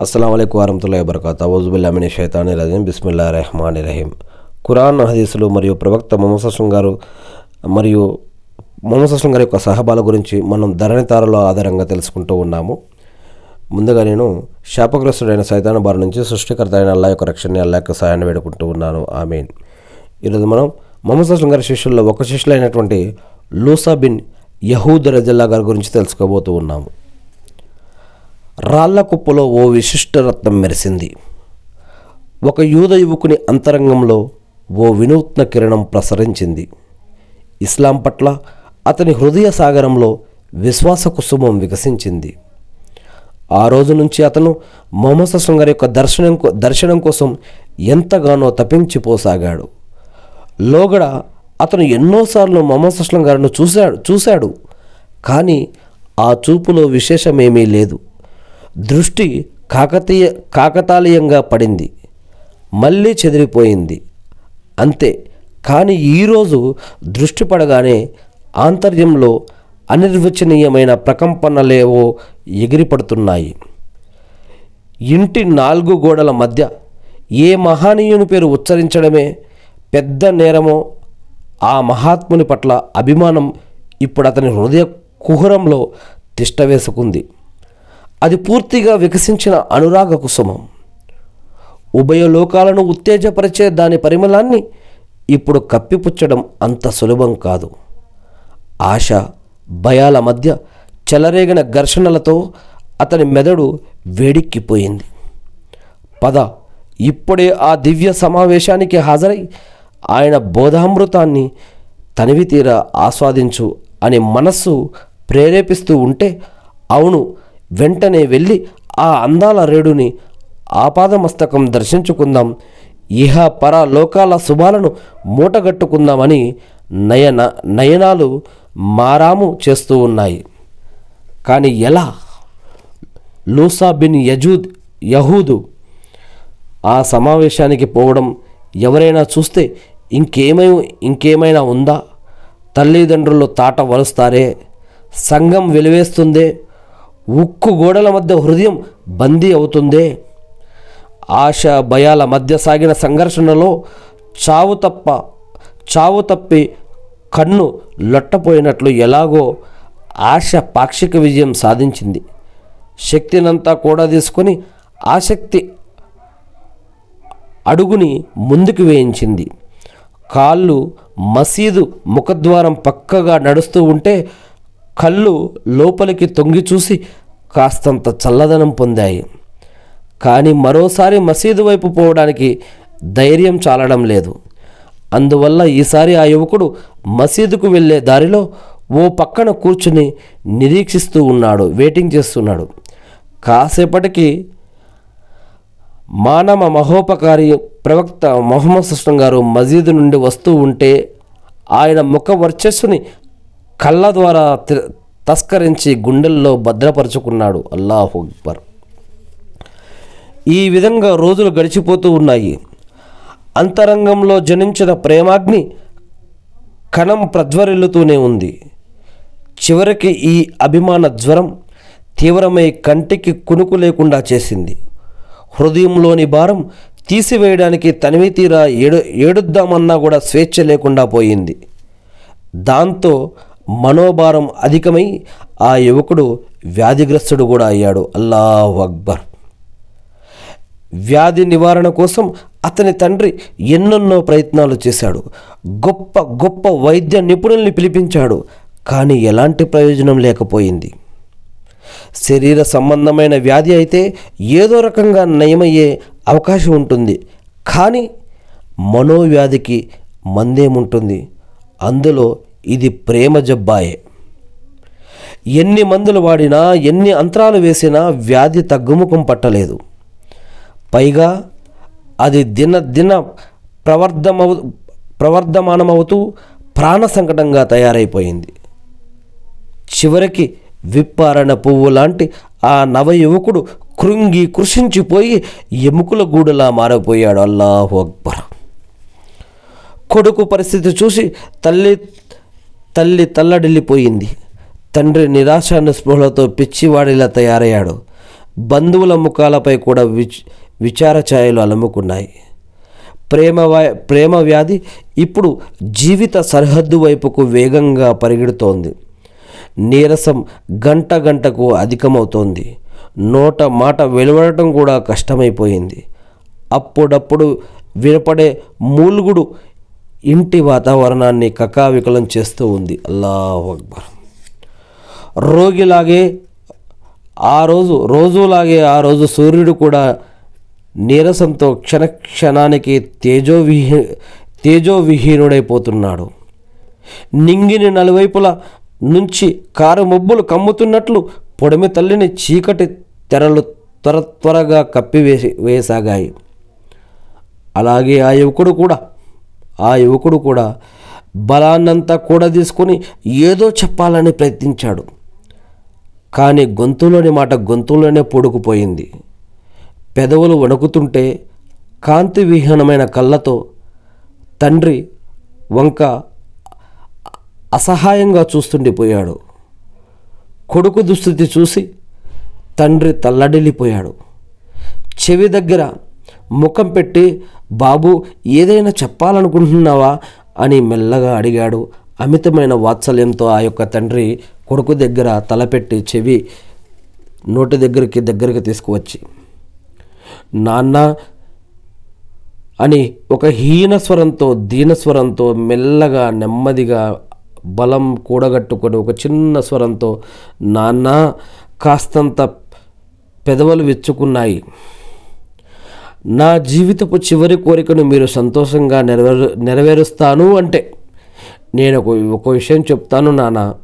అస్సలం అయికు వరహతుల్లా వబర్కాత్. అవుజుబుల్లామిని షైతాని రజీం బిస్మిల్లా రెహమాన్ రహీం ఖురాన్ హదీసులు మరియు ప్రవక్త మొహమ్మద్ గారు మరియు మొహమ్మద్ అస్లం గారి యొక్క సహబాల గురించి మనం ధరణితారలో ఆధారంగా తెలుసుకుంటూ ఉన్నాము. ముందుగా నేను శాపగ్రస్తుడైన సైతాన్ బారి నుంచి సృష్టికర్త అయిన అల్లా యొక్క రక్షణని అల్లా యొక్క సహాయాన్ని వేడుకుంటూ ఉన్నాను. ఆమెన్. ఈరోజు మనం మొహమ్మద్ అస్లం గారి శిష్యుల్లో ఒక శిష్యులైనటువంటి లూసా బిన్ యహూద్ రజల్లా గారి గురించి తెలుసుకోబోతూ ఉన్నాము. రాళ్ళ కుప్పలో ఓ విశిష్ట రత్నం మెరిసింది. ఒక యూద యువకుని అంతరంగంలో ఓ వినూత్న కిరణం ప్రసరించింది. ఇస్లాం పట్ల అతని హృదయ సాగరంలో విశ్వాస కుసుమం వికసించింది. ఆ రోజు నుంచి అతను మొహమ్మద్ అస్లం గారి యొక్క దర్శనం దర్శనం కోసం ఎంతగానో తప్పించిపోసాగాడు లోగడ అతను ఎన్నోసార్లు మొహమ్మద్ అస్లం గారిను చూశాడు చూశాడు కానీ ఆ చూపులో విశేషమేమీ లేదు. దృష్టి కాకతీయ కాకతాళీయంగా పడింది. మళ్ళీ చెదిరిపోయింది. అంతే. కానీ ఈరోజు దృష్టి పడగానే ఆంతర్యంలో అనిర్వచనీయమైన ప్రకంపనలేవో ఎగిరిపడుతున్నాయి. ఇంటి నాలుగు గోడల మధ్య ఏ మహానీయుని పేరు ఉచ్చరించడమే పెద్ద నేరమో ఆ మహాత్ముని పట్ల అభిమానం ఇప్పుడు అతని హృదయ కుహరంలో తిష్టవేసుకుంది అది పూర్తిగా వికసించిన అనురాగ కుసుమం ఉభయ లోకాలను ఉత్తేజపరిచే దాని పరిమళాన్ని ఇప్పుడు కప్పిపుచ్చడం అంత సులభం కాదు. ఆశ భయాల మధ్య చెలరేగిన ఘర్షణలతో అతని మెదడు వేడెక్కిపోయింది. పద ఇప్పుడే ఆ దివ్య సమావేశానికి హాజరై ఆయన బోధామృతాన్ని తనివి తీర ఆస్వాదించు అని మనస్సు ప్రేరేపిస్తూ ఉంటే అవును వెంటనే వెళ్ళి ఆ అందాల రేడుని ఆపాదమస్తకం దర్శించుకుందాం. ఇహ పర లోకాల శుభాలను మూటగట్టుకుందామని నయన నయనాలు మారాము చేస్తూ ఉన్నాయి. కానీ ఎలా? లూసా బిన్ యజూద్ యహూదు ఆ సమావేశానికి పోవడం ఎవరైనా చూస్తే ఇంకేమై ఇంకేమైనా ఉందా? తల్లిదండ్రులు తాట వలుస్తారే సంఘం వెలివేస్తుందే ఉక్కు గోడల మధ్య హృదయం బందీ అవుతుందే. ఆశ భయాల మధ్య సాగిన సంఘర్షణలో చావు తప్ప చావు తప్పి కన్ను లొట్టపోయినట్లు ఎలాగో ఆశ పాక్షిక విజయం సాధించింది. శక్తినంతా కూడా తీసుకొని ఆసక్తి అడుగుని ముందుకు వేయించింది. కాళ్ళు మసీదు ముఖద్వారం పక్కగా నడుస్తూ ఉంటే కళ్ళు లోపలికి తొంగి చూసి కాస్తంత చల్లదనం పొందాయి. కానీ మరోసారి మసీదు వైపు పోవడానికి ధైర్యం చాలడం లేదు. అందువల్ల ఈసారి ఆ యువకుడు మసీదుకు వెళ్ళే దారిలో ఓ పక్కన కూర్చుని నిరీక్షిస్తూ ఉన్నాడు వెయిటింగ్ చేస్తున్నాడు. కాసేపటికి మానవ మహోపకారి ప్రవక్త మొహమ్మద్ సుస్లం గారు మసీదు నుండి వస్తూ ఉంటే ఆయన ముఖ వర్చస్సుని కళ్ళ ద్వారా తస్కరించి గుండెల్లో భద్రపరుచుకున్నాడు అల్లాహు అక్బర్. ఈ విధంగా రోజులు గడిచిపోతూ ఉన్నాయి. అంతరంగంలో జనించిన ప్రేమాగ్ని కణం ప్రజ్వరిల్లుతూనే ఉంది. చివరికి ఈ అభిమాన జ్వరం తీవ్రమై కంటికి కునుకు లేకుండా చేసింది. హృదయంలోని భారం తీసివేయడానికి తనివి తీరా ఏడు ఏడుద్దామన్నా కూడా స్వేచ్ఛ లేకుండా పోయింది. దాంతో మనోభారం అధికమై ఆ యువకుడు వ్యాధిగ్రస్తుడు కూడా అయ్యాడు. అల్లాహ్ అక్బర్. వ్యాధి నివారణ కోసం అతని తండ్రి ఎన్నెన్నో ప్రయత్నాలు చేశాడు. గొప్ప గొప్ప వైద్య నిపుణుల్ని పిలిపించాడు. కానీ ఎలాంటి ప్రయోజనం లేకపోయింది. శరీర సంబంధమైన వ్యాధి అయితే ఏదో రకంగా నయమయ్యే అవకాశం ఉంటుంది. కానీ మనోవ్యాధికి మందేముంటుంది. అందులో ఇది ప్రేమ జబ్బాయే. ఎన్ని మందులు వాడినా ఎన్ని అంతరాలు వేసినా వ్యాధి తగ్గుముఖం పట్టలేదు. పైగా అది దిన దిన ప్రవర్ధమవు ప్రవర్ధమానమవుతూ ప్రాణ సంకటంగా తయారైపోయింది. చివరికి విప్పారణ పువ్వు లాంటి ఆ నవ యువకుడు కృంగి కృషించిపోయి ఎముకల గూడులా మారిపోయాడు అల్లాహు అక్బర్. కొడుకు పరిస్థితి చూసి తల్లి తల్లి తల్లడిల్లిపోయింది. తండ్రి నిరాశ నిస్పృహలతో పిచ్చివాడిలా తయారయ్యాడు. బంధువుల ముఖాలపై కూడా విచ్ విచార ఛాయలు అలముకున్నాయి. ప్రేమ ప్రేమ వ్యాధి ఇప్పుడు జీవిత సరిహద్దు వైపుకు వేగంగా పరిగెడుతోంది. నీరసం గంట గంటకు అధికమవుతోంది. నోట మాట వెలువడటం కూడా కష్టమైపోయింది. అప్పుడప్పుడు వినపడే మూలుగుడు ఇంటి వాతావరణాన్ని కకావికలం చేస్తూ ఉంది. అల్లాహ్ అక్బర్. రోగిలాగే ఆ రోజు రోజులాగే ఆ రోజు సూర్యుడు కూడా నీరసంతో క్షణ క్షణానికి తేజోవిహీ తేజోవిహీనుడైపోతున్నాడు నింగిని నలువైపుల నుంచి కారు మబ్బులు కమ్ముతున్నట్లు పొడిమి తల్లిని చీకటి తెరలు త్వర త్వరగా కప్పివేసి వేసాగాయి. అలాగే ఆ యువకుడు కూడా ఆ యువకుడు కూడా బలాన్నంతా కూడా తీసుకొని ఏదో చెప్పాలని ప్రయత్నించాడు. కానీ గొంతులోని మాట గొంతులోనే పొడుకుపోయింది. పెదవులు వణుకుతుంటే కాంతి విహీనమైన కళ్ళతో తండ్రి వంక అసహాయంగా చూస్తుండిపోయాడు. కొడుకు దుస్థితి చూసి తండ్రి తల్లడిల్లిపోయాడు. చెవి దగ్గర ముఖం పెట్టి బాబు ఏదైనా చెప్పాలనుకుంటున్నావా? అని మెల్లగా అడిగాడు. అమితమైన వాత్సల్యంతో ఆ యొక్క తండ్రి కొడుకు దగ్గర తలపెట్టి చెవి నోటి దగ్గరికి దగ్గరికి తీసుకువచ్చి నాన్న అని ఒక హీన స్వరంతో దీన స్వరంతో మెల్లగా నెమ్మదిగా బలం కూడగట్టుకొని ఒక చిన్న స్వరంతో నాన్న కాస్తంత పెదవులు విచ్చుకున్నాయి. నా జీవితపు చివరి కోరికను మీరు సంతోషంగా నెరవేరు నెరవేరుస్తాను అంటే నేను ఒక ఒక విషయం చెప్తాను నాన్న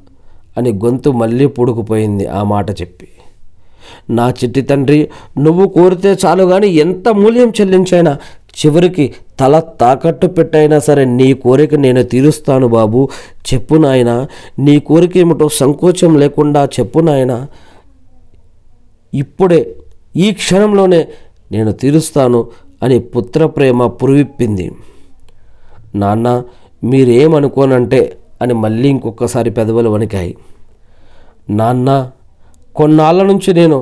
అని గొంతు మళ్ళీ పుడుకుపోయింది ఆ మాట చెప్పి. నా చిట్టి తండ్రి నువ్వు కోరితే చాలు కానీ ఎంత మూల్యం చెల్లించైనా చివరికి తల తాకట్టు పెట్టైనా సరే నీ కోరిక నేను తీరుస్తాను బాబు. చెప్పు నాయన నీ కోరిక ఏమిటో సంకోచం లేకుండా చెప్పు నాయన. ఇప్పుడే ఈ క్షణంలోనే నేను తీరుస్తాను అని పుత్ర ప్రేమ పురివిప్పింది. నాన్న మీరేమనుకోనంటే అని మళ్ళీ ఇంకొకసారి పెదవులు వణికాయి. నాన్న కొన్నాళ్ళ నుంచి నేను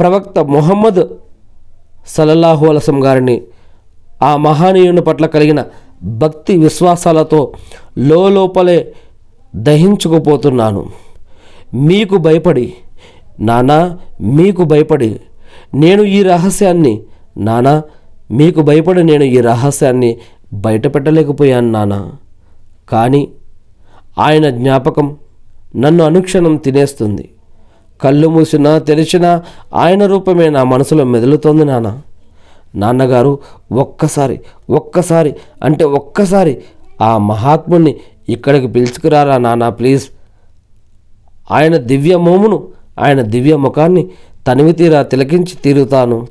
ప్రవక్త మొహమ్మద్ సలల్లాహు అలసం గారిని ఆ మహానీయుని పట్ల కలిగిన భక్తి విశ్వాసాలతో లోపలే దహించుకుపోతున్నాను. మీకు భయపడి నానా మీకు భయపడి నేను ఈ రహస్యాన్ని నానా మీకు భయపడి నేను ఈ రహస్యాన్ని బయటపెట్టలేకపోయాను నానా. కానీ ఆయన జ్ఞాపకం నన్ను అనుక్షణం తినేస్తుంది. కళ్ళు మూసినా తెరిచినా ఆయన రూపమే నా మనసులో మెదులుతోంది నాన్న నాన్నగారు ఒక్కసారి ఒక్కసారి అంటే ఒక్కసారి ఆ మహాత్ముని ఇక్కడికి పిలుచుకురారా నాన్న ప్లీజ్? ఆయన దివ్య మోమును ఆయన దివ్య ముఖాన్ని తనివితీరా తిలకించి తీరుతాను.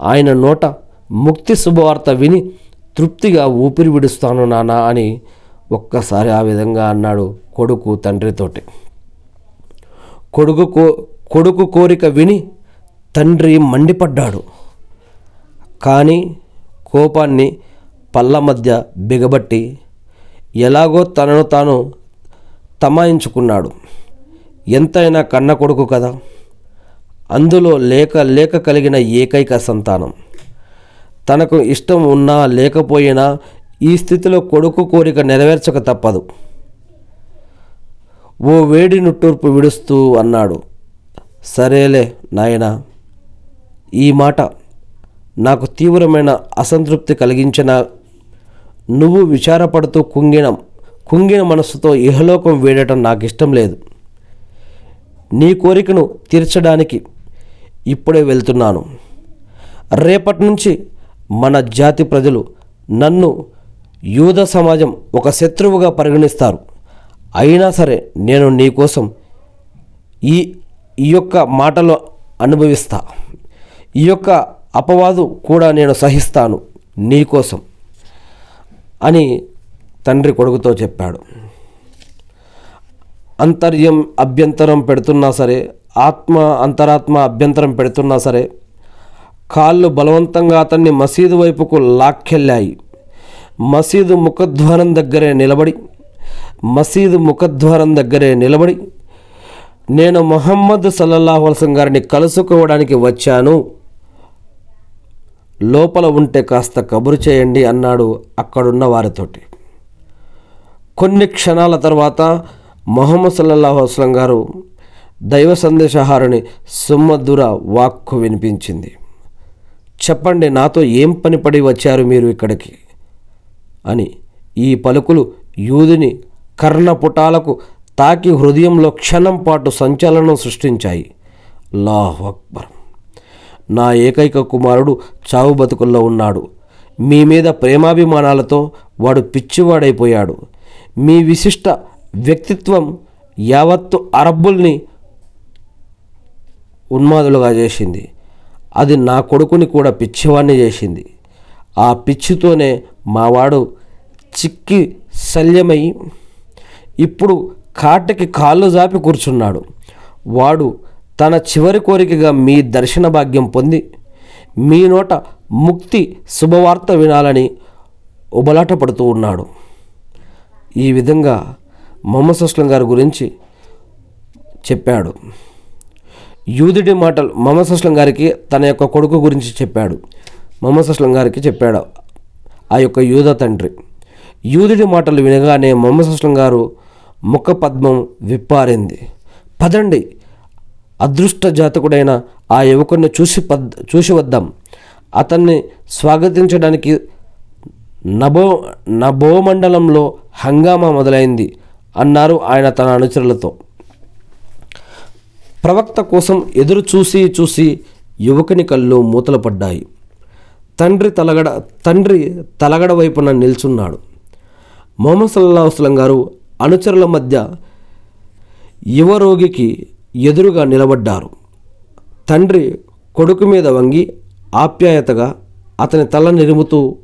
ఆయన నోట ముక్తి శుభవార్త విని తృప్తిగా ఊపిరి విడుస్తాను నానా అని ఒక్కసారి ఆ విధంగా అన్నాడు కొడుకు తండ్రితోటి. కొడుకు కో కొడుకు కోరిక విని తండ్రి మండిపడ్డాడు. కానీ కోపాన్ని పళ్ళ మధ్య బిగబట్టి ఎలాగో తనను తాను తమాయించుకున్నాడు. ఎంతైనా కన్న కొడుకు కదా? అందులో లేక లేక కలిగిన ఏకైక సంతానం. తనకు ఇష్టం ఉన్నా లేకపోయినా ఈ స్థితిలో కొడుకు కోరిక నెరవేర్చక తప్పదు. ఓ వేడి నుట్టూర్పు విడుస్తూ అన్నాడు. సరేలే నాయనా ఈ మాట నాకు తీవ్రమైన అసంతృప్తి కలిగించిన నువ్వు విచారపడుతూ కుంగిన కుంగిన మనస్సుతో ఇహలోకం వేడటం నాకు ఇష్టం లేదు. నీ కోరికను తీర్చడానికి ఇప్పుడే వెళ్తున్నాను. రేపటి నుంచి మన జాతి ప్రజలు నన్ను యూద సమాజం ఒక శత్రువుగా పరిగణిస్తారు. అయినా సరే నేను నీ కోసం ఈ ఈ యొక్క మాటలు అనుభవిస్తా. ఈ యొక్క అపవాదు కూడా నేను సహిస్తాను నీ కోసం అని తండ్రి కొడుకుతో చెప్పాడు. అంతర్యం అభ్యంతరం పెడుతున్నా సరే ఆత్మ అంతరాత్మ అభ్యంతరం పెడుతున్నా సరే కాళ్ళు బలవంతంగా అతన్ని మసీదు వైపుకు లాక్కెళ్ళాయి. మసీదు ముఖద్వారం దగ్గరే నిలబడి మసీదు ముఖద్వారం దగ్గరే నిలబడి నేను మొహమ్మద్ సల్లల్లాహు అల్సం గారిని కలుసుకోవడానికి వచ్చాను. లోపల ఉంటే కాస్త కబురు చేయండి అన్నాడు అక్కడున్న వారితోటి. కొన్ని క్షణాల తర్వాత మొహమ్మద్ సల్లల్లాహు అస్లం గారు దైవ సందేశహారుని సుమ్మధుర వాక్కు వినిపించింది. చెప్పండి నాతో ఏం పని పడి వచ్చారు మీరు ఇక్కడికి? అని ఈ పలుకులు యూదుని కర్ణపుటాలకు తాకి హృదయంలో క్షణం పాటు సంచలనం సృష్టించాయి. లాహ్ అక్బర్. నా ఏకైక కుమారుడు చావు బతుకుల్లో ఉన్నాడు. మీ మీద ప్రేమాభిమానాలతో వాడు పిచ్చివాడైపోయాడు. మీ విశిష్ట వ్యక్తిత్వం యావత్తు అరబ్బుల్ని ఉన్మాదులుగా చేసింది. అది నా కొడుకుని కూడా పిచ్చివాణ్ణి చేసింది. ఆ పిచ్చితోనే మావాడు చిక్కి శల్యమై ఇప్పుడు కాటకి కాళ్ళు జాపి కూర్చున్నాడు. వాడు తన చివరి కోరికగా మీ దర్శన భాగ్యం పొంది మీ నోట ముక్తి శుభవార్త వినాలని ఉబలాట పడుతూ ఉన్నాడు. ఈ విధంగా మొహమ్మద్ అస్లం గారి గురించి చెప్పాడు. యూదుడి మాటలు మొహమ్మద్ అస్లం గారికి తన యొక్క కొడుకు గురించి చెప్పాడు. మొహమ్మద్ అస్లం గారికి చెప్పాడు. ఆ యొక్క యూద తండ్రి. యూదుడి మాటలు వినగానే మొహమ్మద్ అస్లం గారు ముఖ పద్మం విప్పారింది. పదండి అదృష్ట జాతకుడైన ఆ యువకుడిని చూసి పద్ చూసి వద్దాం. అతన్ని స్వాగతించడానికి నభో నభోమండలంలో హంగామా మొదలైంది. అన్నారు ఆయన తన అనుచరులతో. ప్రవక్త కోసం ఎదురు చూసి చూసి యువకుని కళ్ళు మూతలు పడ్డాయి. తండ్రి తలగడ తండ్రి తలగడ వైపున నిల్చున్నాడు. మొహమ్మద్ సల్లా గారు అనుచరుల మధ్య యువ రోగికి ఎదురుగా నిలబడ్డారు. తండ్రి కొడుకు మీద వంగి ఆప్యాయతగా అతని తల నిరుముతూ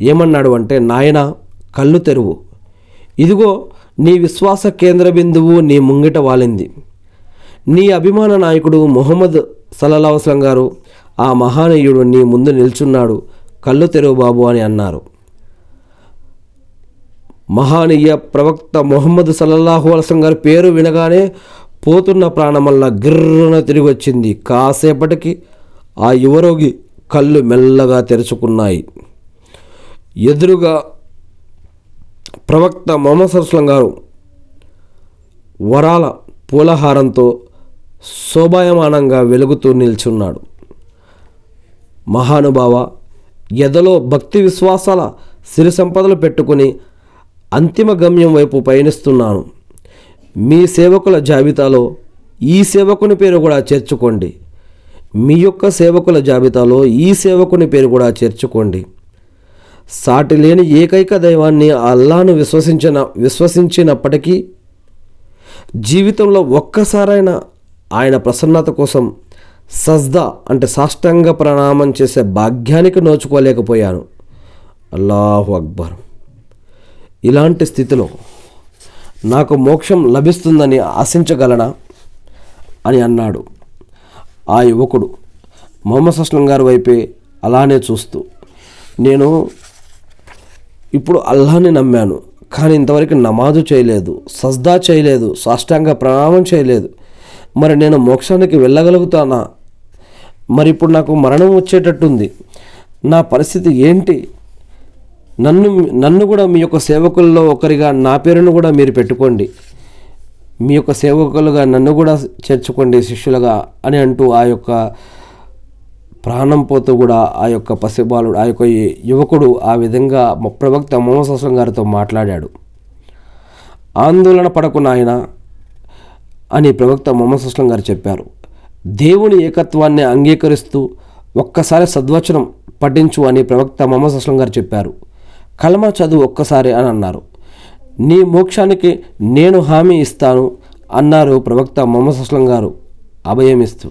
ఏమన్నాడు అంటే నాయన కళ్ళు తెరువు. ఇదిగో నీ విశ్వాస కేంద్ర బిందువు నీ ముంగిట వాలింది. నీ అభిమాన నాయకుడు మొహమ్మద్ సల్లల్లాహుస్లం గారు ఆ మహానీయుడు నీ ముందు నిల్చున్నాడు కళ్ళు తెరువు బాబు అని అన్నారు. మహానీయ ప్రవక్త మొహమ్మద్ సల్లల్లాహు అలసం గారి పేరు వినగానే పోతున్న ప్రాణమల్లా గిర్రన తిరిగి వచ్చింది కాసేపటికి ఆ యువరోగి కళ్ళు మెల్లగా తెరుచుకున్నాయి. ఎదురుగా ప్రవక్త మొహమ్మద్ సరస్లం గారు వరాల పూలహారంతో శోభాయమానంగా వెలుగుతూ నిల్చున్నాడు. మహానుభావ ఎదలో భక్తి విశ్వాసాల సిరి సంపదలు పెట్టుకుని అంతిమ గమ్యం వైపు పయనిస్తున్నాను. మీ సేవకుల జాబితాలో ఈ సేవకుని పేరు కూడా చేర్చుకోండి. మీ యొక్క సేవకుల జాబితాలో ఈ సేవకుని పేరు కూడా చేర్చుకోండి. సాటి లేని ఏకైక దైవాన్ని అల్లాను విశ్వసించిన విశ్వసించినప్పటికీ జీవితంలో ఒక్కసారైనా ఆయన ప్రసన్నత కోసం సజ్దా అంటే సాష్టాంగ ప్రణామం చేసే భాగ్యానికి నోచుకోలేకపోయాను అల్లాహు అక్బర్. ఇలాంటి స్థితిలో నాకు మోక్షం లభిస్తుందని ఆశించగలనా? అని అన్నాడు. ఆ యువకుడు మొహమ్మద్ అస్లం గారి వైపే అలానే చూస్తూ నేను ఇప్పుడు అల్లాని నమ్మాను కానీ ఇంతవరకు నమాజు చేయలేదు సజ్దా చేయలేదు సాష్టాంగ ప్రణామం చేయలేదు. మరి నేను మోక్షానికి వెళ్ళగలుగుతానా? మరి ఇప్పుడు నాకు మరణం వచ్చేటట్టుంది. నా పరిస్థితి ఏంటి? నన్ను నన్ను కూడా మీ యొక్క సేవకుల్లో ఒకరిగా నా పేరును కూడా మీరు పెట్టుకోండి. మీ యొక్క సేవకులుగా నన్ను కూడా చేర్చుకోండి శిష్యులుగా అని అంటూ ఆ యొక్క ప్రాణం పోతూ కూడా ఆ యొక్క పసిబాలుడు ఆ యొక్క యువకుడు ఆ విధంగా ప్రవక్త మొహమ్మద్ గారితో మాట్లాడాడు. ఆందోళన పడకు నాయన అని ప్రవక్త మొహమ్మద్ గారు చెప్పారు. దేవుని ఏకత్వాన్ని అంగీకరిస్తూ ఒక్కసారి సద్వచనం పఠించు అని ప్రవక్త మొహమ్మద్ గారు చెప్పారు. కలమా చదువు ఒక్కసారి అని అన్నారు. నీ మోక్షానికి నేను హామీ ఇస్తాను అన్నారు ప్రవక్త మొహమ్మద్ అస్లం గారు అభయమిస్తూ.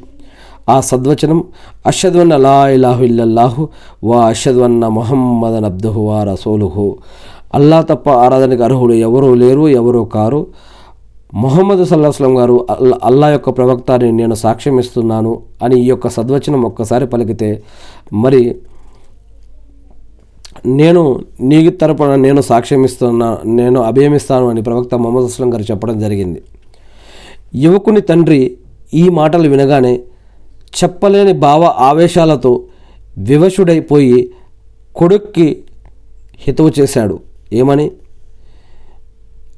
ఆ సద్వచనం అషద్వన్న లా ఇలాహు ఇల్లల్లాహు వా అషద్వన్న మొహమ్మదన్ అబ్దుహు వా రసోలుహు. అల్లా తప్ప ఆరాధనకు అర్హుడు ఎవరూ లేరు ఎవరూ కారు. మొహమ్మద్ సల్లాహస్లం గారు అల్లా అల్లా యొక్క ప్రవక్త అని నేను సాక్ష్యం ఇస్తున్నాను అని ఈ యొక్క సద్వచనం ఒక్కసారి పలికితే మరి నేను నీ తరపున నేను సాక్ష్యం ఇస్తున్నా నేను అభయమిస్తాను అని ప్రవక్త మొహమ్మద్ అస్లం గారు చెప్పడం జరిగింది. యువకుని తండ్రి ఈ మాటలు వినగానే చెప్పలేని భావ ఆవేశాలతో వివశుడైపోయి కొడుక్కి హితవు చేశాడు. ఏమని?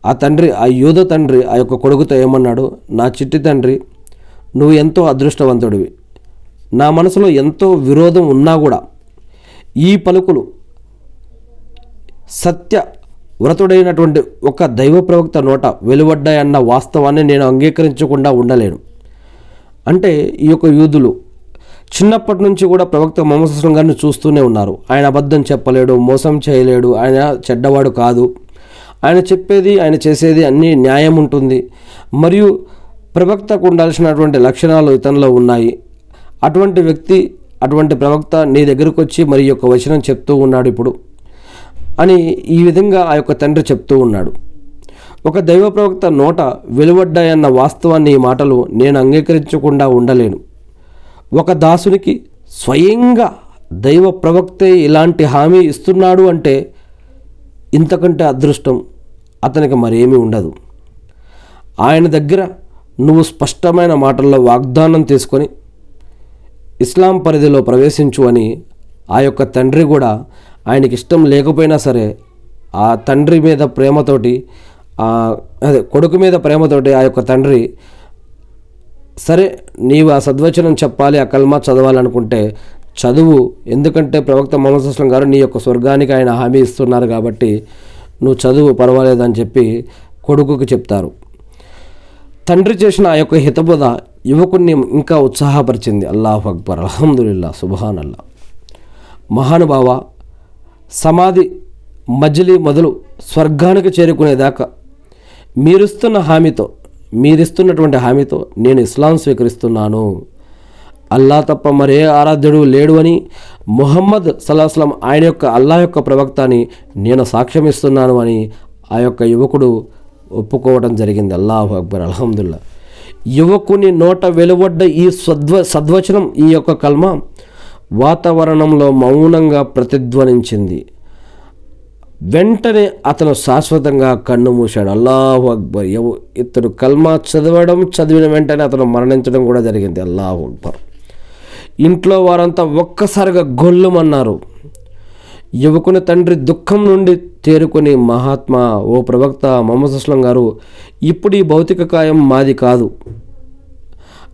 ఆ తండ్రి ఆ యూద తండ్రి ఆ యొక్క కొడుకుతో ఏమన్నాడు? నా చిట్టి తండ్రి నువ్వు ఎంతో అదృష్టవంతుడివి. నా మనసులో ఎంతో విరోధం ఉన్నా కూడా ఈ పలుకులు సత్య వ్రతుడైనటువంటి ఒక దైవ ప్రవక్త నోట వెలువడ్డాయన్న వాస్తవాన్ని నేను అంగీకరించకుండా ఉండలేను. అంటే ఈ యొక్క యూదులు చిన్నప్పటి నుంచి కూడా ప్రవక్త మొహమ్మద్ గారిని చూస్తూనే ఉన్నారు. ఆయన అబద్ధం చెప్పలేడు మోసం చేయలేడు ఆయన చెడ్డవాడు కాదు. ఆయన చెప్పేది ఆయన చేసేది అన్నీ న్యాయం ఉంటుంది. మరియు ప్రవక్తకు ఉండాల్సినటువంటి లక్షణాలు ఇతనిలో ఉన్నాయి. అటువంటి వ్యక్తి అటువంటి ప్రవక్త నీ దగ్గరకు వచ్చి మరి యొక్క వచనం చెప్తూ ఉన్నాడు ఇప్పుడు అని ఈ విధంగా ఆ యొక్క తండ్రి చెప్తూ ఉన్నాడు. ఒక దైవ ప్రవక్త నోట వెలువడ్డాయన్న వాస్తవాన్ని ఈ మాటలు నేను అంగీకరించకుండా ఉండలేను. ఒక దాసునికి స్వయంగా దైవ ప్రవక్తే ఇలాంటి హామీ ఇస్తున్నాడు అంటే ఇంతకంటే అదృష్టం అతనికి మరేమీ ఉండదు. ఆయన దగ్గర నువ్వు స్పష్టమైన మాటల్లో వాగ్దానం తీసుకొని ఇస్లాం పరిధిలో ప్రవేశించు అని ఆ యొక్క తండ్రి కూడా ఆయనకి ఇష్టం లేకపోయినా సరే ఆ తండ్రి మీద ప్రేమతోటి అదే కొడుకు మీద ప్రేమతోటి ఆ యొక్క తండ్రి సరే నీవు ఆ సద్వచనం చెప్పాలి ఆ కల్మా చదవాలనుకుంటే చదువు ఎందుకంటే ప్రవక్త మొహమ్మద్ అస్లం గారు నీ యొక్క స్వర్గానికి ఆయన హామీ ఇస్తున్నారు కాబట్టి నువ్వు చదువు పర్వాలేదని చెప్పి కొడుకుకి చెప్తారు. తండ్రి చేసిన ఆ యొక్క హితబోధ యువకుడిని ఇంకా ఉత్సాహపరిచింది. అల్లాహ్ అక్బర్ అల్హమ్దుల్లా సుబహాన్ అల్లా మహానుభావ సమాధి మజిలీ మొదలు స్వర్గానికి చేరుకునేదాకా మీరిస్తున్న హామీతో మీరిస్తున్నటువంటి హామీతో నేను ఇస్లాం స్వీకరిస్తున్నాను. అల్లా తప్ప మరే ఆరాధ్యుడు లేడు అని ముహమ్మద్ సలాహస్లం ఆయన యొక్క అల్లా యొక్క ప్రవక్త అని నేను సాక్ష్యం ఇస్తున్నాను అని ఆ యొక్క యువకుడు ఒప్పుకోవడం జరిగింది. అల్లాహు అక్బర్ అల్హమ్దుల్లా. యువకుని నోట వెలువడ్డ ఈ సద్వ సద్వచనం ఈ యొక్క కల్మ వాతావరణంలో మౌనంగా ప్రతిధ్వనించింది. వెంటనే అతను శాశ్వతంగా కన్ను మూశాడు. అల్లాహు అక్బర్. ఎవ ఇతడు కల్మా చదవడం చదివిన వెంటనే అతను మరణించడం కూడా జరిగింది. అల్లాహు అక్బర్. ఇంట్లో వారంతా ఒక్కసారిగా గొల్లుమన్నారు. యువకుని తండ్రి దుఃఖం నుండి తేరుకొని మహాత్మా ఓ ప్రవక్త మొహమ్మద్ అస్లం గారు ఇప్పుడు ఈ భౌతిక కాయం మాది కాదు.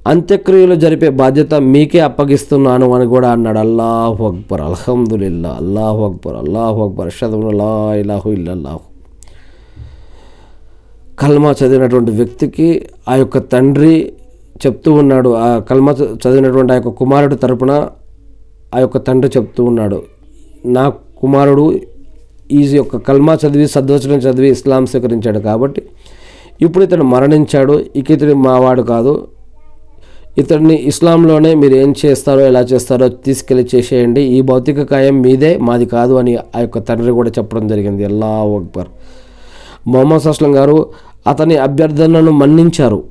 అంత్యక్రియలు జరిపే బాధ్యత మీకే అప్పగిస్తున్నాను అని కూడా అన్నాడు. అల్లాహు అక్బర్. అల్హమ్దుల్లా అల్లాహు అక్బర్. అల్లాహు అక్బర్. అషదుల్లా ఇలాహు ఇల్లల్లాహు. కల్మా చదివినటువంటి వ్యక్తికి ఆ యొక్క తండ్రి చెప్తూ ఉన్నాడు. ఆ కల్మా చదివినటువంటి ఆ యొక్క కుమారుడు తరపున ఆ యొక్క తండ్రి చెప్తూ ఉన్నాడు. నా కుమారుడు ఈ యొక్క కల్మా చదివి సద్వచనం చదివి ఇస్లాం స్వీకరించాడు కాబట్టి ఇప్పుడు ఇతను మరణించాడు. ఇక ఇతడు మావాడు కాదు. ఇతడిని ఇస్లాంలోనే మీరు ఏం చేస్తారో ఎలా చేస్తారో తీసుకెళ్ళి చేసేయండి. ఈ భౌతిక కాయం మీదే మాది కాదు అని ఆ యొక్క తండ్రి కూడా చెప్పడం జరిగింది. అల్లా అక్బర్. మొహమ్మద్ అస్లం గారు అతని అభ్యర్థనను మన్నించారు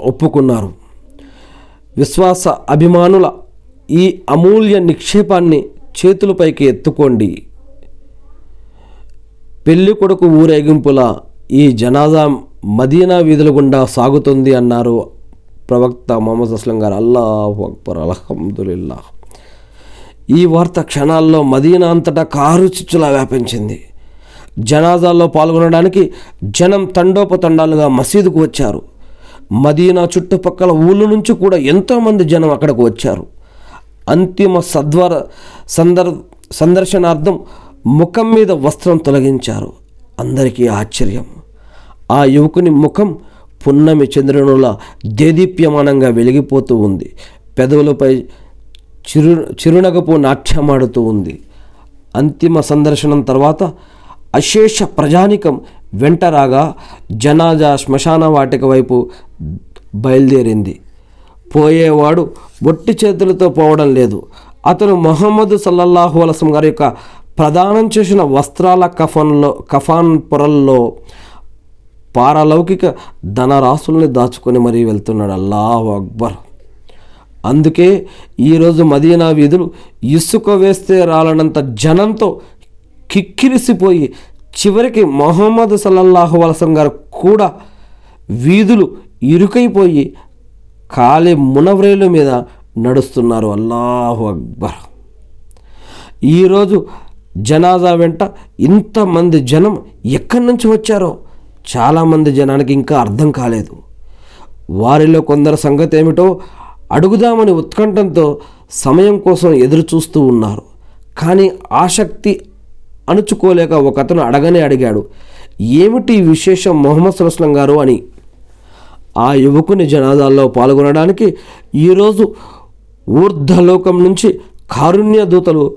ఒప్పుకున్నారు. విశ్వాస అభిమానుల ఈ అమూల్య నిక్షేపాన్ని చేతులపైకి ఎత్తుకోండి. పెళ్ళి కొడుకు ఊరేగింపుల ఈ జనాజా మదీనా వీధుల గుండా సాగుతుంది అన్నారు ప్రవక్త మొహమ్మద్ అస్లం గారు అల్లాహు అక్బర్ అల్హమ్దుల్లా ఈ వార్త క్షణాల్లో మదీనా అంతటా కారు చిచ్చులా వ్యాపించింది. జనాజాల్లో పాల్గొనడానికి జనం తండోపతండాలుగా మసీదుకు వచ్చారు. మదీనా చుట్టుపక్కల ఊళ్ళ నుంచి కూడా ఎంతోమంది జనం అక్కడికి వచ్చారు. అంతిమ సద్వర సందర్ సందర్శనార్థం ముఖం మీద వస్త్రం తొలగించారు. అందరికీ ఆశ్చర్యం. ఆ యువకుని ముఖం పున్నమి చంద్రునుల దేదీప్యమానంగా వెలిగిపోతూ ఉంది. పెదవులపై చిరు చిరునగపు నాట్యమాడుతూ ఉంది. అంతిమ సందర్శనం తర్వాత అశేష ప్రజానికం వెంటరాగా జనాజా శ్మశాన వాటిక వైపు బయలుదేరింది. పోయేవాడు బొట్టి చేతులతో పోవడం లేదు. అతను మొహమ్మద్ సల్లల్లాహు అలసం గారి యొక్క ప్రదానం చేసిన వస్త్రాల కఫన్లో కఫాన్ పొరల్లో పారలౌకిక ధనరాశుల్ని దాచుకొని మరీ వెళ్తున్నాడు. అల్లాహ్ అక్బర్. అందుకే ఈరోజు మదీనా వీధులు ఇసుక వేస్తే రాలనంత జనంతో కిక్కిరిసిపోయి చివరికి మొహమ్మద్ సల్లల్లాహు వలసం గారు కూడా వీధులు ఇరుకైపోయి కాలి మునవ్రేలు మీద నడుస్తున్నారు. అల్లాహు అక్బర్. ఈరోజు జనాజా వెంట ఇంతమంది జనం ఎక్కడి నుంచి వచ్చారో? చాలామంది జనానికి ఇంకా అర్థం కాలేదు. వారిలో కొందరు సంగతి ఏమిటో అడుగుదామని ఉత్కంఠంతో సమయం కోసం ఎదురు చూస్తూ ఉన్నారు. కానీ ఆసక్తి అణుచుకోలేక ఒకతను అడగనే అడిగాడు ఏమిటి విశేషం మొహమ్మద్ సులస్లం గారు? అని. ఆ యువకుని జనాదాల్లో పాల్గొనడానికి ఈరోజు ఊర్ధ్వలోకం నుంచి కారుణ్య దూతలు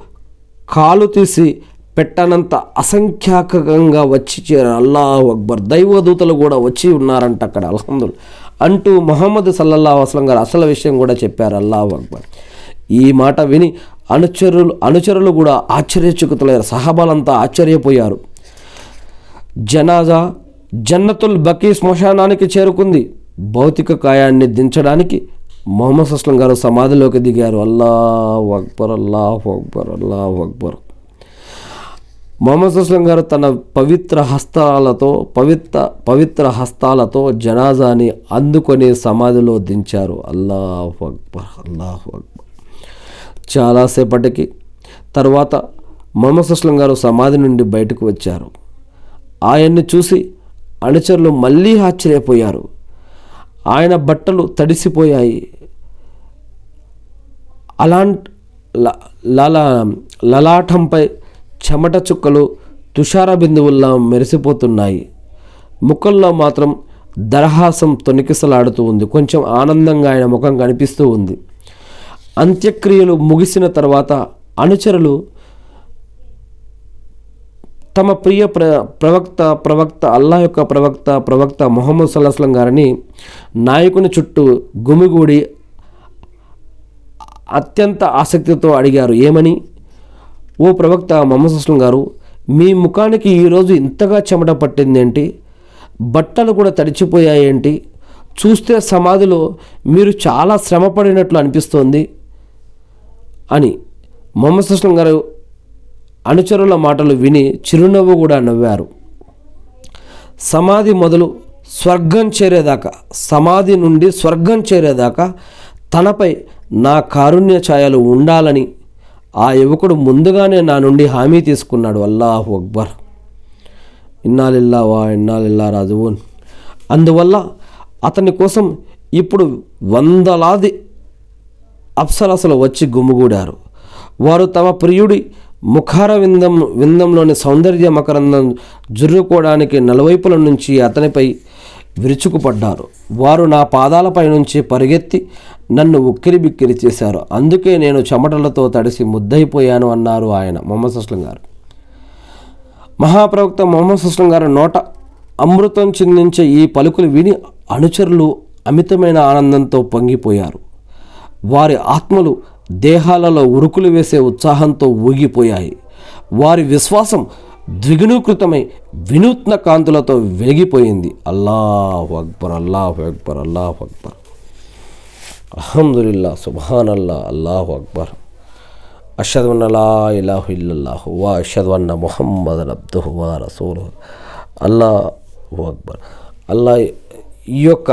కాలు తీసి పెట్టనంత అసంఖ్యాకంగా వచ్చి చేరారు. అల్లా అక్బర్. దైవదూతలు కూడా వచ్చి ఉన్నారంట అక్కడ. అల్హందుల్ అంటూ మొహమ్మద్ సల్లల్లా అస్లం గారు అసలు విషయం కూడా చెప్పారు అల్లాహ్ అక్బర్. ఈ మాట విని అనుచరులు అనుచరులు కూడా ఆశ్చర్యచకుతులయ్యారు. సహబాలంతా ఆశ్చర్యపోయారు. జనాజా జన్నతుల్ బకీ శ్మశానానికి చేరుకుంది. భౌతిక కాయాన్ని దించడానికి మొహమ్మద్ అస్లం గారు సమాధిలోకి దిగారు. అల్లాహు అక్బర్ అల్లాహ్ అక్బర్ అల్లాహ్ అక్బర్. మొహమ్మద్ సుస్లం గారు తన పవిత్ర హస్తాలతో పవిత్ర పవిత్ర హస్తాలతో జనాజాని అందుకొని సమాధిలో దించారు. అల్లాహ్ అక్బర్ అల్లాహ్ అక్బర్. చాలాసేపటికి తర్వాత మొహమ్మద్ సుస్లం గారు సమాధి నుండి బయటకు వచ్చారు. ఆయన్ని చూసి అనుచరులు మళ్ళీ ఆశ్చర్యపోయారు. ఆయన బట్టలు తడిసిపోయాయి. అలాంటి లలా లలాటంపై చెమట చుక్కలు తుషార బిందువుల్లా మెరిసిపోతున్నాయి. ముఖంలో మాత్రం దరహాసం తొనికిసలాడుతూ ఉంది. కొంచెం ఆనందంగా ఆయన ముఖం కనిపిస్తూ ఉంది. అంత్యక్రియలు ముగిసిన తర్వాత అనుచరులు తమ ప్రియ ప్ర ప్రవక్త ప్రవక్త అల్లా యొక్క ప్రవక్త ప్రవక్త మొహమ్మద్ సల్లాహస్లం గారిని నాయకుని చుట్టూ గుమిగూడి అత్యంత ఆసక్తితో అడిగారు. ఏమని? ఓ ప్రవక్త మొహమ్మద్ అస్లం గారు మీ ముఖానికి ఈరోజు ఇంతగా చెమట పట్టిందేంటి బట్టలు కూడా తడిచిపోయాయేంటి చూస్తే సమాధిలో మీరు చాలా శ్రమపడినట్లు అనిపిస్తోంది అని మొహమ్మద్ అస్లం గారు అనుచరుల మాటలు విని చిరునవ్వు కూడా నవ్వారు. సమాధి మొదలు స్వర్గం చేరేదాకా సమాధి నుండి స్వర్గం చేరేదాకా తనపై నా కారుణ్య ఛాయలు ఉండాలని ఆ యువకుడు ముందుగానే నా నుండి హామీ తీసుకున్నాడు. అల్లాహు అక్బర్. ఇన్నాలిల్లా వా ఇన్నాలిల్లా రాజువున్. అందువల్ల అతని కోసం ఇప్పుడు వందలాది అప్సరసలు వచ్చి గుమ్ముగూడారు వారు తమ ప్రియుడి ముఖార విందం విందంలోని సౌందర్య మకరందం జుర్రుకోవడానికి నలువైపుల నుంచి అతనిపై విరుచుకుపడ్డారు. వారు నా పాదాలపై నుంచి పరిగెత్తి నన్ను ఉక్కిరి బిక్కిరి చేశారు. అందుకే నేను చెమటలతో తడిసి ముద్దయిపోయాను అన్నారు ఆయన మొహమ్మద్ సుస్లం గారు. మహాప్రవక్త మొహమ్మద్ సుస్లం గారు నోట అమృతం చిందించే ఈ పలుకులు విని అనుచరులు అమితమైన ఆనందంతో పొంగిపోయారు. వారి ఆత్మలు దేహాలలో ఉరుకులు వేసే ఉత్సాహంతో ఊగిపోయాయి. వారి విశ్వాసం ద్విగుణీకృతమై వినూత్న కాంతులతో వెలిగిపోయింది. అల్లాహ్ అక్బర్ అల్లాహ్ అక్బర్ అల్లాహ్ అక్బర్. అల్హమ్దుల్లా సుబాన్ అల్లా అల్లాహు అక్బర్. అషద్ అలా ఇలాహు ఇల్లల్లాహ్ వా అషద్ మొహమ్మద్ ముహమ్మద్ అబ్దుహు వా రసూలు అల్లాహు అక్బర్. అల్లా ఈ యొక్క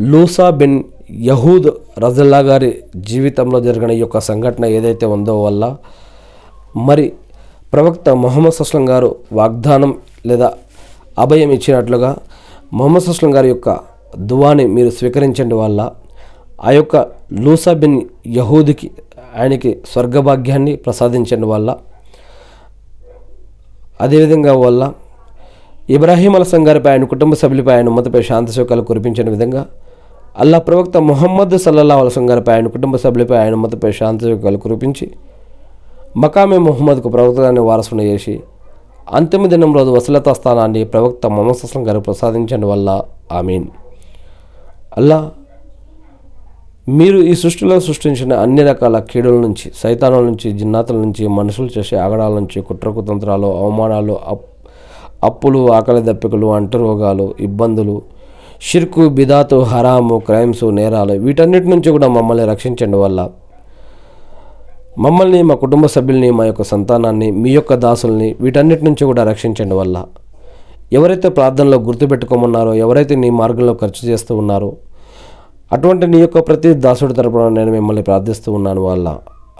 లూసా బిన్ యహూద్ రజల్లా గారి జీవితంలో జరిగిన ఈ యొక్క సంఘటన ఏదైతే ఉందో వల్ల మరి ప్రవక్త మొహమ్మద్ సస్లం గారు వాగ్దానం లేదా అభయం ఇచ్చినట్లుగా మొహమ్మద్ సుస్లం గారి యొక్క దువాని మీరు స్వీకరించండి వల్ల ఆ యొక్క లూసా బిన్ యహూదికి ఆయనకి స్వర్గభాగ్యాన్ని ప్రసాదించండి వల్ల అదేవిధంగా వల్ల ఇబ్రాహీం అలసం గారిపై ఆయన కుటుంబ సభ్యులపై ఆయన ఉమ్మతపై శాంతి శోకాలు కురిపించిన విధంగా అల్లా ప్రవక్త మొహమ్మద్ సల్లల్లా అలసం గారిపై ఆయన కుటుంబ సభ్యులపై ఆయన ఉమ్మతపై శాంతి శోకాలు కురిపించి మకామే మొహమ్మద్కు ప్రవక్తగానే వారసుని చేసి అంతిమ దినం రోజు వసలతా స్థానాన్ని ప్రవక్త మొహమ్మద్ గారు ప్రసాదించడం వల్ల ఆమీన్. అల్లా మీరు ఈ సృష్టిలో సృష్టించిన అన్ని రకాల కీడుల నుంచి సైతానుల నుంచి జిన్నాతుల నుంచి మనుషులు చేసే ఆగడాల నుంచి కుట్రకుతంత్రాలు అవమానాలు అప్ అప్పులు ఆకలి దప్పికలు అంటరోగాలు ఇబ్బందులు షిర్కు బిదాతు హరాము క్రైమ్స్ నేరాలు వీటన్నిటి నుంచి కూడా మమ్మల్ని రక్షించండి వల్ల మమ్మల్ని మా కుటుంబ సభ్యుల్ని మా యొక్క సంతానాన్ని మీ యొక్క దాసుల్ని వీటన్నిటి నుంచి కూడా రక్షించండి వల్ల. ఎవరైతే ప్రార్థనలో గుర్తుపెట్టుకోమన్నారో ఎవరైతే నీ మార్గంలో ఖర్చు చేస్తూ ఉన్నారో అటువంటి నీ యొక్క ప్రతి దాసుడి తరపున నేను మిమ్మల్ని ప్రార్థిస్తూ ఉన్నాను వాళ్ళ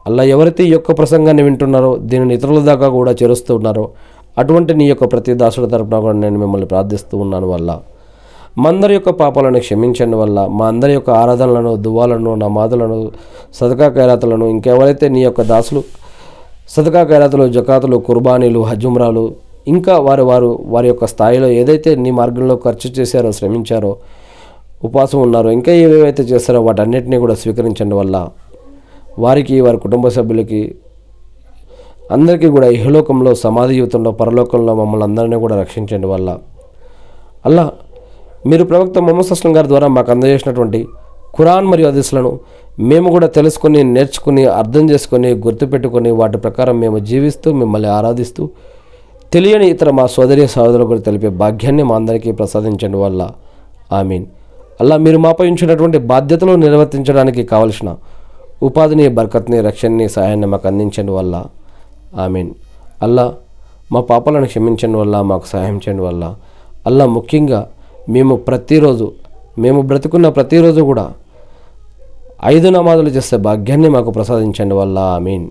అలా ఎవరైతే ఈ యొక్క ప్రసంగాన్ని వింటున్నారో దీనిని ఇతరుల దాకా కూడా చేరుస్తూ ఉన్నారో అటువంటి నీ యొక్క ప్రతి దాసుడి తరపున కూడా నేను మిమ్మల్ని ప్రార్థిస్తూ ఉన్నాను వల్ల. మా అందరి యొక్క పాపాలను క్షమించండి వల్ల మా అందరి యొక్క ఆరాధనలను దువాలను నమాదులను సదకా ఖైరాతులను ఇంకెవరైతే నీ యొక్క దాసులు సదకా ఖైరాతులు జకాతులు కుర్బానీలు హజుమ్రాలు ఇంకా వారు వారు వారి యొక్క స్థాయిలో ఏదైతే నీ మార్గంలో ఖర్చు చేశారో శ్రమించారో ఉపాసం ఉన్నారో ఇంకా ఏవేవైతే చేస్తారో వాటన్నిటినీ కూడా స్వీకరించండి వల్ల వారికి వారి కుటుంబ సభ్యులకి అందరికీ కూడా ఇహలోకంలో సమాధి జీవితంలో పరలోకంలో మమ్మల్ని అందరినీ కూడా రక్షించండి వల్ల. అల్లా మీరు ప్రవక్త మొహమ్మద్ అస్లం గారి ద్వారా మాకు అందజేసినటువంటి ఖురాన్ మరియు హదీస్లను మేము కూడా తెలుసుకొని నేర్చుకుని అర్థం చేసుకొని గుర్తుపెట్టుకొని వాటి ప్రకారం మేము జీవిస్తూ మిమ్మల్ని ఆరాధిస్తూ తెలియని ఇతర మా సోదరి సహోదరులకు కూడా తెలిపే భాగ్యాన్ని మా అందరికీ ప్రసాదించండి వల్ల. ఆమీన్. అలా మీరు మాపై ఉంచినటువంటి బాధ్యతలు నిర్వర్తించడానికి కావలసిన ఉపాధిని బర్కత్ని రక్షణని సహాయాన్ని మాకు అందించండి వల్ల. ఆమీన్. అల్లా మా పాపాలను క్షమించండి వల్ల మాకు సహాయం చేయండి వల్ల. అల్లా ముఖ్యంగా మేము ప్రతిరోజు మేము బ్రతుకున్న ప్రతిరోజు కూడా ఐదు నమాజులు చేసే భాగ్యాన్ని మాకు ప్రసాదించండి. వల్ల మీన్